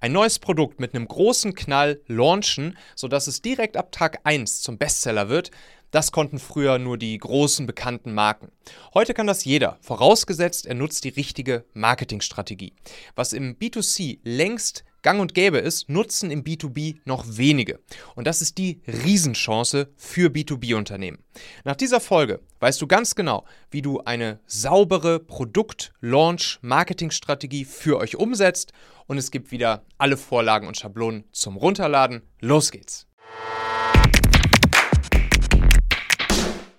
Ein neues Produkt mit einem großen Knall launchen, sodass es direkt ab Tag 1 zum Bestseller wird, das konnten früher nur die großen bekannten Marken. Heute kann das jeder, vorausgesetzt er nutzt die richtige Marketingstrategie. Was im B2C längst gang und gäbe ist, nutzen im B2B noch wenige. Und das ist die Riesenchance für B2B-Unternehmen. Nach dieser Folge weißt du ganz genau, wie du eine saubere Produkt-Launch-Marketing-Strategie für euch umsetzt und es gibt wieder alle Vorlagen und Schablonen zum Runterladen. Los geht's!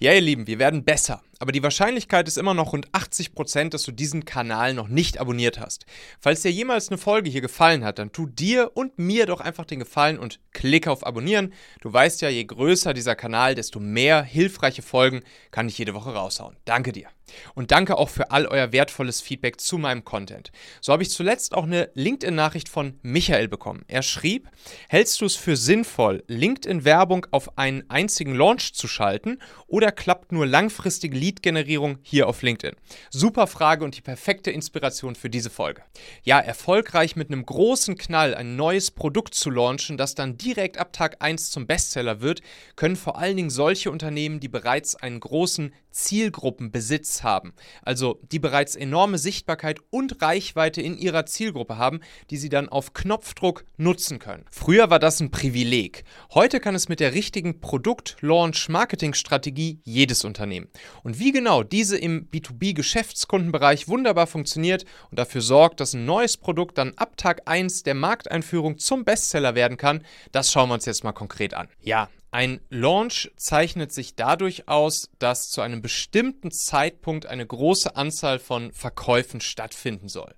Ja, ihr Lieben, wir werden besser aber die Wahrscheinlichkeit ist immer noch rund 80%, dass du diesen Kanal noch nicht abonniert hast. Falls dir jemals eine Folge hier gefallen hat, dann tu dir und mir doch einfach den Gefallen und klick auf Abonnieren. Du weißt ja, je größer dieser Kanal, desto mehr hilfreiche Folgen kann ich jede Woche raushauen. Danke dir. Und danke auch für all euer wertvolles Feedback zu meinem Content. So habe ich zuletzt auch eine LinkedIn-Nachricht von Michael bekommen. Er schrieb, hältst du es für sinnvoll, LinkedIn-Werbung auf einen einzigen Launch zu schalten oder klappt nur langfristige Lead Lead-Generierung hier auf LinkedIn? Super Frage und die perfekte Inspiration für diese Folge. Ja, erfolgreich mit einem großen Knall ein neues Produkt zu launchen, das dann direkt ab Tag 1 zum Bestseller wird, können vor allen Dingen solche Unternehmen, die bereits einen großen Zielgruppenbesitz haben, also die bereits enorme Sichtbarkeit und Reichweite in ihrer Zielgruppe haben, die sie dann auf Knopfdruck nutzen können. Früher war das ein Privileg. Heute kann es mit der richtigen Produkt-Launch-Marketing-Strategie jedes Unternehmen. Und wie genau diese im B2B-Geschäftskundenbereich wunderbar funktioniert und dafür sorgt, dass ein neues Produkt dann ab Tag 1 der Markteinführung zum Bestseller werden kann, das schauen wir uns jetzt mal konkret an. Ja, ein Launch zeichnet sich dadurch aus, dass zu einem bestimmten Zeitpunkt eine große Anzahl von Verkäufen stattfinden soll.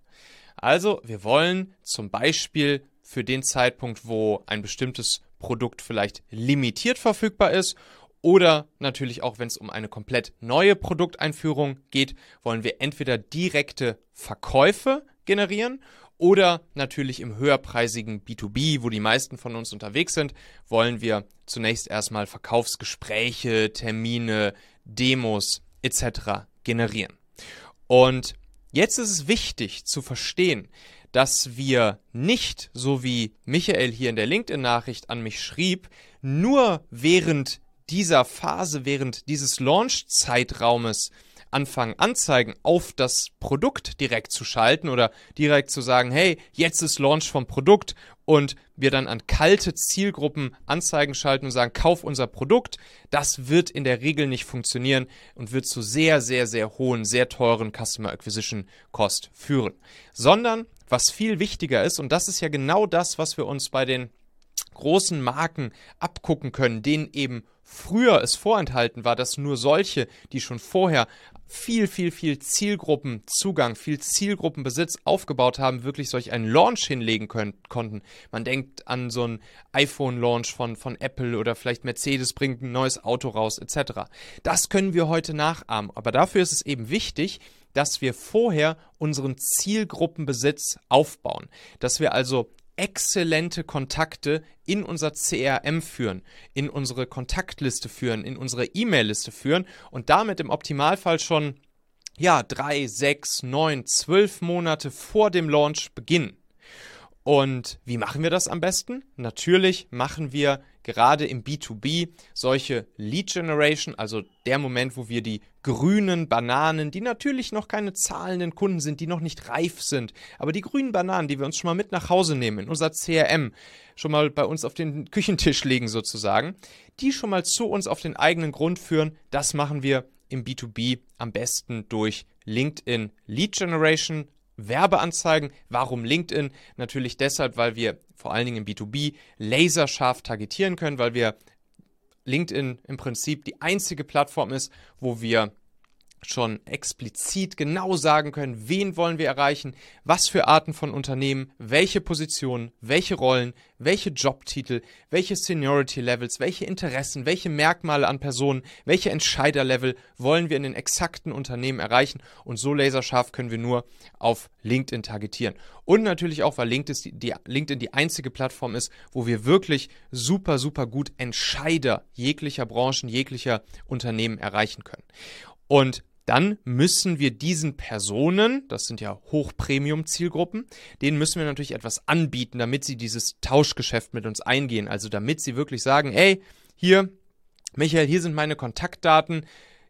Also, wir wollen zum Beispiel für den Zeitpunkt, wo ein bestimmtes Produkt vielleicht limitiert verfügbar ist oder natürlich auch, wenn es um eine komplett neue Produkteinführung geht, wollen wir entweder direkte Verkäufe generieren oder natürlich im höherpreisigen B2B, wo die meisten von uns unterwegs sind, wollen wir zunächst erstmal Verkaufsgespräche, Termine, Demos etc. generieren. Und jetzt ist es wichtig zu verstehen, dass wir nicht, so wie Michael hier in der LinkedIn-Nachricht an mich schrieb, nur während dieser Phase, während dieses Launch-Zeitraumes anfangen, Anzeigen auf das Produkt direkt zu schalten oder direkt zu sagen, hey, jetzt ist Launch vom Produkt und wir dann an kalte Zielgruppen Anzeigen schalten und sagen, kauf unser Produkt, das wird in der Regel nicht funktionieren und wird zu sehr, sehr, sehr hohen, sehr teuren Customer Acquisition Cost führen. Sondern was viel wichtiger ist, und das ist ja genau das, was wir uns bei den großen Marken abgucken können, denen eben früher es vorenthalten war, dass nur solche, die schon vorher viel, viel, viel Zielgruppenzugang, viel Zielgruppenbesitz aufgebaut haben, wirklich solch einen Launch hinlegen können, konnten. Man denkt an so einen iPhone-Launch von, von Apple oder vielleicht Mercedes bringt ein neues Auto raus, etc. Das können wir heute nachahmen. Aber dafür ist es eben wichtig, dass wir vorher unseren Zielgruppenbesitz aufbauen. Dass wir also exzellente Kontakte in unser CRM führen, in unsere Kontaktliste führen, in unsere E-Mail-Liste führen und damit im Optimalfall schon ja, drei, sechs, neun, zwölf Monate vor dem Launch beginnen. Und wie machen wir das am besten? Natürlich machen wir gerade im B2B solche Lead Generation, also der Moment, wo wir die grünen Bananen, die natürlich noch keine zahlenden Kunden sind, die noch nicht reif sind, aber die grünen Bananen, die wir uns schon mal mit nach Hause nehmen, in unser CRM, schon mal bei uns auf den Küchentisch legen sozusagen, die schon mal zu uns auf den eigenen Grund führen, das machen wir im B2B am besten durch LinkedIn Lead Generation Werbeanzeigen. Warum LinkedIn? Natürlich deshalb, weil wir vor allen Dingen im B2B laserscharf targetieren können, weil wir LinkedIn im Prinzip die einzige Plattform ist, wo wir schon explizit genau sagen können, wen wollen wir erreichen, was für Arten von Unternehmen, welche Positionen, welche Rollen, welche Jobtitel, welche Seniority Levels, welche Interessen, welche Merkmale an Personen, welche Entscheiderlevel wollen wir in den exakten Unternehmen erreichen und so laserscharf können wir nur auf LinkedIn targetieren. Und natürlich auch, weil LinkedIn die, LinkedIn die einzige Plattform ist, wo wir wirklich super, super gut Entscheider jeglicher Branchen, jeglicher Unternehmen erreichen können. Und dann müssen wir diesen Personen, das sind ja Hochpremium-Zielgruppen, denen müssen wir natürlich etwas anbieten, damit sie dieses Tauschgeschäft mit uns eingehen. Also damit sie wirklich sagen, ey, hier, Michael, hier sind meine Kontaktdaten,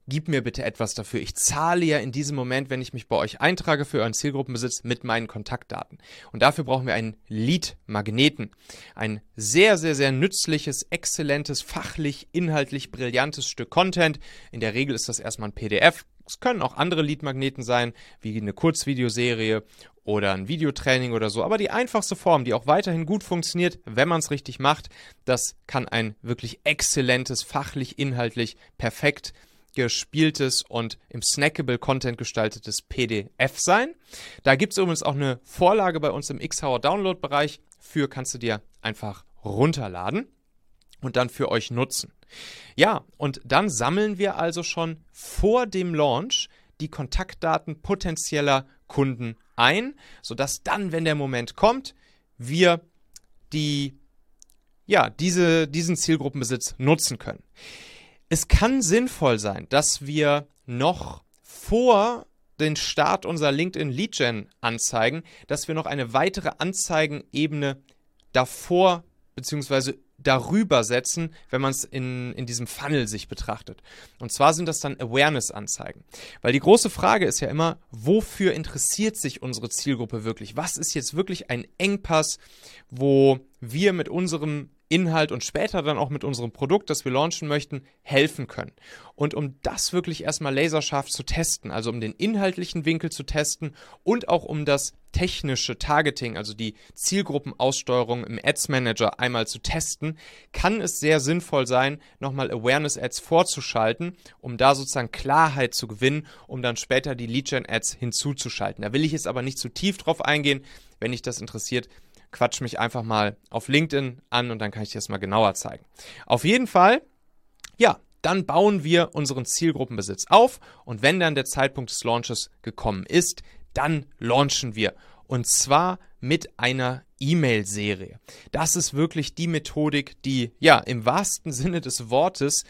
gib mir bitte etwas dafür. Ich zahle ja in diesem Moment, wenn ich mich bei euch eintrage für euren Zielgruppenbesitz, mit meinen Kontaktdaten. Und dafür brauchen wir einen Lead-Magneten. Ein sehr, sehr, sehr nützliches, exzellentes, fachlich, inhaltlich brillantes Stück Content. In der Regel ist das erstmal ein PDF. Es können auch andere Lead-Magneten sein, wie eine Kurzvideoserie oder ein Videotraining oder so. Aber die einfachste Form, die auch weiterhin gut funktioniert, wenn man es richtig macht, das kann ein wirklich exzellentes, fachlich, inhaltlich perfekt gespieltes und im snackable Content gestaltetes PDF sein. Da gibt es übrigens auch eine Vorlage bei uns im Xhauer Download-Bereich. Für kannst du dir einfach runterladen und dann für euch nutzen. Ja, und dann sammeln wir also schon vor dem Launch die Kontaktdaten potenzieller Kunden ein, sodass dann, wenn der Moment kommt, wir die, ja, diese, diesen Zielgruppenbesitz nutzen können. Es kann sinnvoll sein, dass wir noch vor den Start unserer LinkedIn Lead Gen Anzeigen, dass wir noch eine weitere Anzeigenebene davor bzw darüber setzen, wenn man es in, in diesem Funnel sich betrachtet. Und zwar sind das dann Awareness-Anzeigen. Weil die große Frage ist ja immer, wofür interessiert sich unsere Zielgruppe wirklich? Was ist jetzt wirklich ein Engpass, wo wir mit unserem Inhalt und später dann auch mit unserem Produkt, das wir launchen möchten, helfen können. Und um das wirklich erstmal laserscharf zu testen, also um den inhaltlichen Winkel zu testen und auch um das technische Targeting, also die Zielgruppenaussteuerung im Ads Manager einmal zu testen, kann es sehr sinnvoll sein, nochmal Awareness Ads vorzuschalten, um da sozusagen Klarheit zu gewinnen, um dann später die Lead Gen Ads hinzuzuschalten. Da will ich jetzt aber nicht zu tief drauf eingehen. Wenn dich das interessiert, quatsch mich einfach mal auf LinkedIn an und dann kann ich dir das mal genauer zeigen. Auf jeden Fall, ja, dann bauen wir unseren Zielgruppenbesitz auf und wenn dann der Zeitpunkt des Launches gekommen ist, dann launchen wir. Und zwar mit einer E-Mail-Serie. Das ist wirklich die Methodik, die ja im wahrsten Sinne des Wortes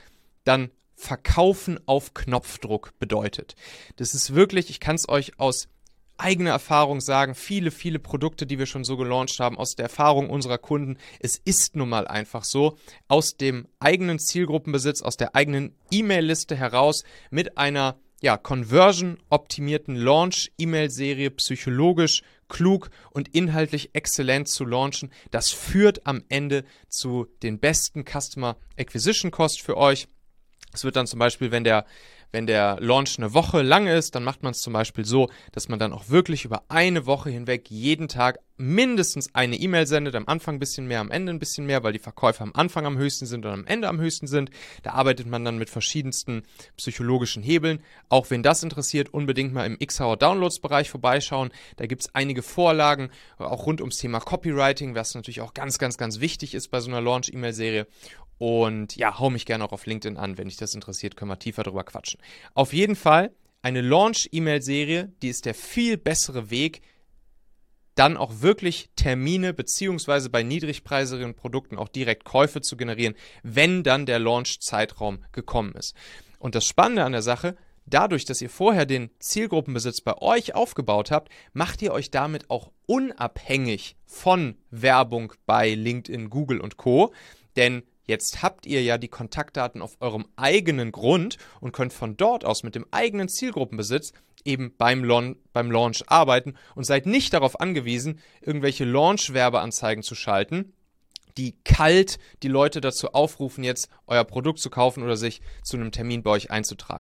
dann Verkaufen auf Knopfdruck bedeutet. Das ist wirklich, ich kann es euch aus eigene Erfahrung sagen, viele, viele Produkte, die wir schon so gelauncht haben, aus der Erfahrung unserer Kunden, es ist nun mal einfach so, aus dem eigenen Zielgruppenbesitz, aus der eigenen E-Mail-Liste heraus mit einer ja, conversion-optimierten Launch-E-Mail-Serie psychologisch klug und inhaltlich exzellent zu launchen. Das führt am Ende zu den besten Customer Acquisition Cost für euch. Es wird dann zum Beispiel, wenn der wenn der Launch eine Woche lang ist, dann macht man es zum Beispiel so, dass man dann auch wirklich über eine Woche hinweg jeden Tag mindestens eine E-Mail sendet. Am Anfang ein bisschen mehr, am Ende ein bisschen mehr, weil die Verkäufe am Anfang am höchsten sind und am Ende am höchsten sind. Da arbeitet man dann mit verschiedensten psychologischen Hebeln. Auch wenn das interessiert, unbedingt mal im Xhauer Downloads-Bereich vorbeischauen. Da gibt es einige Vorlagen, auch rund ums Thema Copywriting, was natürlich auch ganz, ganz, ganz wichtig ist bei so einer Launch-E-Mail-Serie. Und ja, hau mich gerne auch auf LinkedIn an, wenn dich das interessiert, können wir tiefer drüber quatschen. Auf jeden Fall, eine Launch-E-Mail-Serie, die ist der viel bessere Weg, dann auch wirklich Termine beziehungsweise bei niedrigpreisigen Produkten auch direkt Käufe zu generieren, wenn dann der Launch-Zeitraum gekommen ist. Und das Spannende an der Sache, dadurch, dass ihr vorher den Zielgruppenbesitz bei euch aufgebaut habt, macht ihr euch damit auch unabhängig von Werbung bei LinkedIn, Google und Co. Denn Jetzt habt ihr ja die Kontaktdaten auf eurem eigenen Grund und könnt von dort aus mit dem eigenen Zielgruppenbesitz eben beim, Launch, beim Launch arbeiten und seid nicht darauf angewiesen, irgendwelche Launch-Werbeanzeigen zu schalten, die kalt die Leute dazu aufrufen, jetzt euer Produkt zu kaufen oder sich zu einem Termin bei euch einzutragen.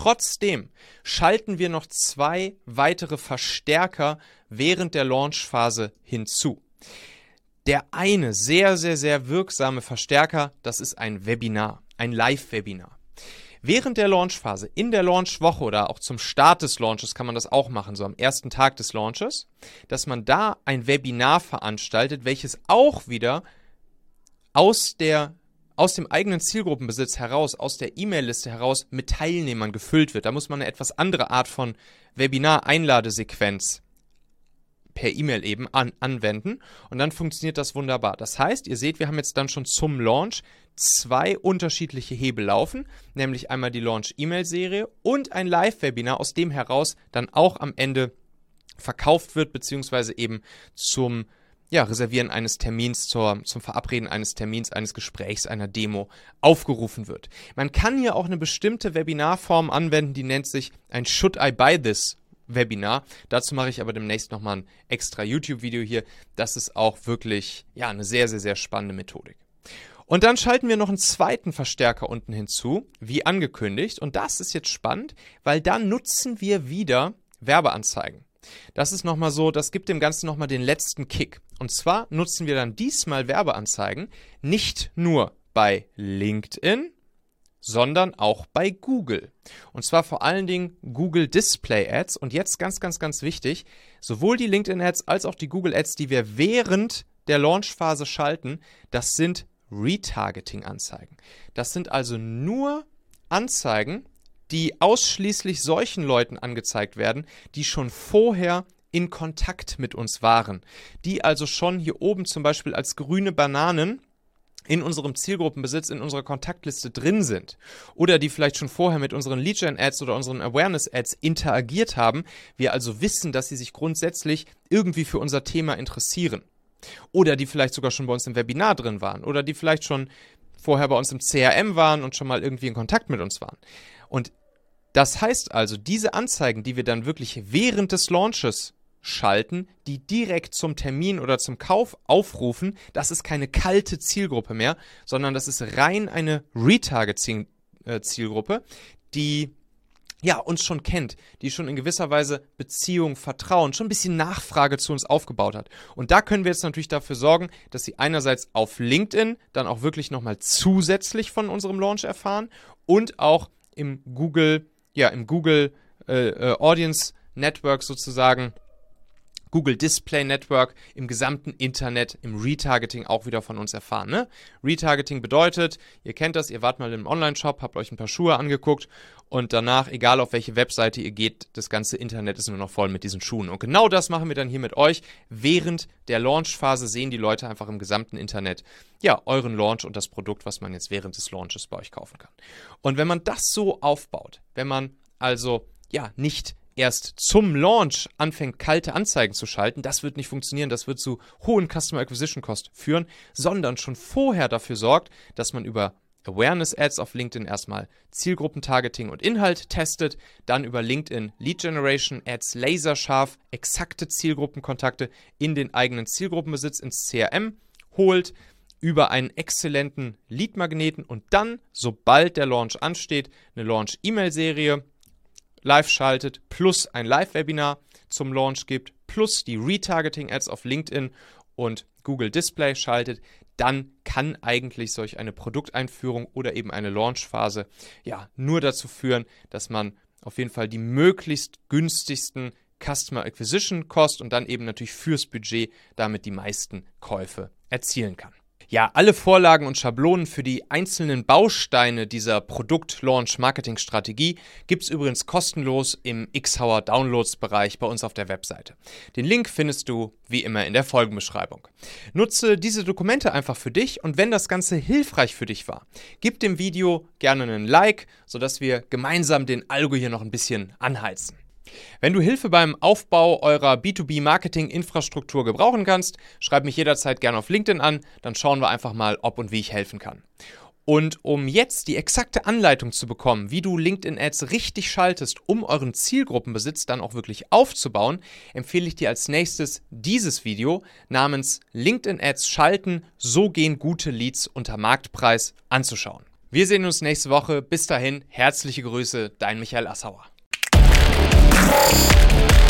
Trotzdem schalten wir noch zwei weitere Verstärker während der Launchphase hinzu. Der eine sehr, sehr, sehr wirksame Verstärker, das ist ein Webinar, ein Live-Webinar. Während der Launchphase, in der Launchwoche oder auch zum Start des Launches kann man das auch machen, so am ersten Tag des Launches, dass man da ein Webinar veranstaltet, welches auch wieder aus der aus dem eigenen Zielgruppenbesitz heraus, aus der E-Mail-Liste heraus mit Teilnehmern gefüllt wird. Da muss man eine etwas andere Art von Webinar-Einladesequenz per E-Mail eben an, anwenden und dann funktioniert das wunderbar. Das heißt, ihr seht, wir haben jetzt dann schon zum Launch zwei unterschiedliche Hebel laufen, nämlich einmal die Launch-E-Mail-Serie und ein Live-Webinar, aus dem heraus dann auch am Ende verkauft wird, beziehungsweise eben zum ja, Reservieren eines Termins zur, zum Verabreden eines Termins, eines Gesprächs, einer Demo aufgerufen wird. Man kann hier auch eine bestimmte Webinarform anwenden, die nennt sich ein Should I Buy This Webinar. Dazu mache ich aber demnächst nochmal ein extra YouTube-Video hier. Das ist auch wirklich, ja, eine sehr, sehr, sehr spannende Methodik. Und dann schalten wir noch einen zweiten Verstärker unten hinzu, wie angekündigt. Und das ist jetzt spannend, weil dann nutzen wir wieder Werbeanzeigen. Das ist nochmal so, das gibt dem Ganzen nochmal den letzten Kick. Und zwar nutzen wir dann diesmal Werbeanzeigen nicht nur bei LinkedIn, sondern auch bei Google. Und zwar vor allen Dingen Google Display Ads. Und jetzt ganz, ganz, ganz wichtig, sowohl die LinkedIn Ads als auch die Google Ads, die wir während der Launchphase schalten, das sind Retargeting-Anzeigen. Das sind also nur Anzeigen, die ausschließlich solchen Leuten angezeigt werden, die schon vorher in Kontakt mit uns waren, die also schon hier oben zum Beispiel als grüne Bananen in unserem Zielgruppenbesitz, in unserer Kontaktliste drin sind oder die vielleicht schon vorher mit unseren Lead-Gen-Ads oder unseren Awareness-Ads interagiert haben, wir also wissen, dass sie sich grundsätzlich irgendwie für unser Thema interessieren. Oder die vielleicht sogar schon bei uns im Webinar drin waren oder die vielleicht schon vorher bei uns im CRM waren und schon mal irgendwie in Kontakt mit uns waren. Und das heißt also, diese Anzeigen, die wir dann wirklich während des Launches schalten, die direkt zum Termin oder zum Kauf aufrufen, das ist keine kalte Zielgruppe mehr, sondern das ist rein eine Retarget-Zielgruppe, die ja, uns schon kennt, die schon in gewisser Weise Beziehung, Vertrauen, schon ein bisschen Nachfrage zu uns aufgebaut hat. Und da können wir jetzt natürlich dafür sorgen, dass sie einerseits auf LinkedIn dann auch wirklich nochmal zusätzlich von unserem Launch erfahren und auch im Google ja, im Google äh, äh, Audience Network sozusagen, Google Display Network im gesamten Internet im Retargeting auch wieder von uns erfahren. Ne? Retargeting bedeutet, ihr kennt das, ihr wart mal im Online-Shop, habt euch ein paar Schuhe angeguckt und danach, egal auf welche Webseite ihr geht, das ganze Internet ist nur noch voll mit diesen Schuhen. Und genau das machen wir dann hier mit euch. Während der Launch-Phase sehen die Leute einfach im gesamten Internet, ja, euren Launch und das Produkt, was man jetzt während des Launches bei euch kaufen kann. Und wenn man das so aufbaut, wenn man also, ja, nicht erst zum Launch anfängt, kalte Anzeigen zu schalten, das wird nicht funktionieren, das wird zu hohen Customer Acquisition Cost führen, sondern schon vorher dafür sorgt, dass man über Awareness Ads auf LinkedIn erstmal Zielgruppentargeting und Inhalt testet, dann über LinkedIn Lead Generation Ads laserscharf exakte Zielgruppenkontakte in den eigenen Zielgruppenbesitz ins CRM holt, über einen exzellenten Lead-Magneten und dann, sobald der Launch ansteht, eine Launch-E-Mail-Serie live schaltet, plus ein Live-Webinar zum Launch gibt, plus die Retargeting-Ads auf LinkedIn und Google Display schaltet, dann kann eigentlich solch eine Produkteinführung oder eben eine Launchphase ja nur dazu führen, dass man auf jeden Fall die möglichst günstigsten Customer Acquisition Cost und dann eben natürlich fürs Budget damit die meisten Käufe erzielen kann. Ja, alle Vorlagen und Schablonen für die einzelnen Bausteine dieser Produkt-Launch-Marketing-Strategie gibt es übrigens kostenlos im Xhauer Downloads-Bereich bei uns auf der Webseite. Den Link findest du wie immer in der Folgenbeschreibung. Nutze diese Dokumente einfach für dich und wenn das Ganze hilfreich für dich war, gib dem Video gerne einen Like, sodass wir gemeinsam den Algo hier noch ein bisschen anheizen. Wenn du Hilfe beim Aufbau eurer B2B-Marketing-Infrastruktur gebrauchen kannst, schreib mich jederzeit gerne auf LinkedIn an, dann schauen wir einfach mal, ob und wie ich helfen kann. Und um jetzt die exakte Anleitung zu bekommen, wie du LinkedIn-Ads richtig schaltest, um euren Zielgruppenbesitz dann auch wirklich aufzubauen, empfehle ich dir als nächstes dieses Video namens LinkedIn-Ads schalten, so gehen gute Leads unter Marktpreis anzuschauen. Wir sehen uns nächste Woche. Bis dahin, herzliche Grüße, dein Michael Assauer. Thank you.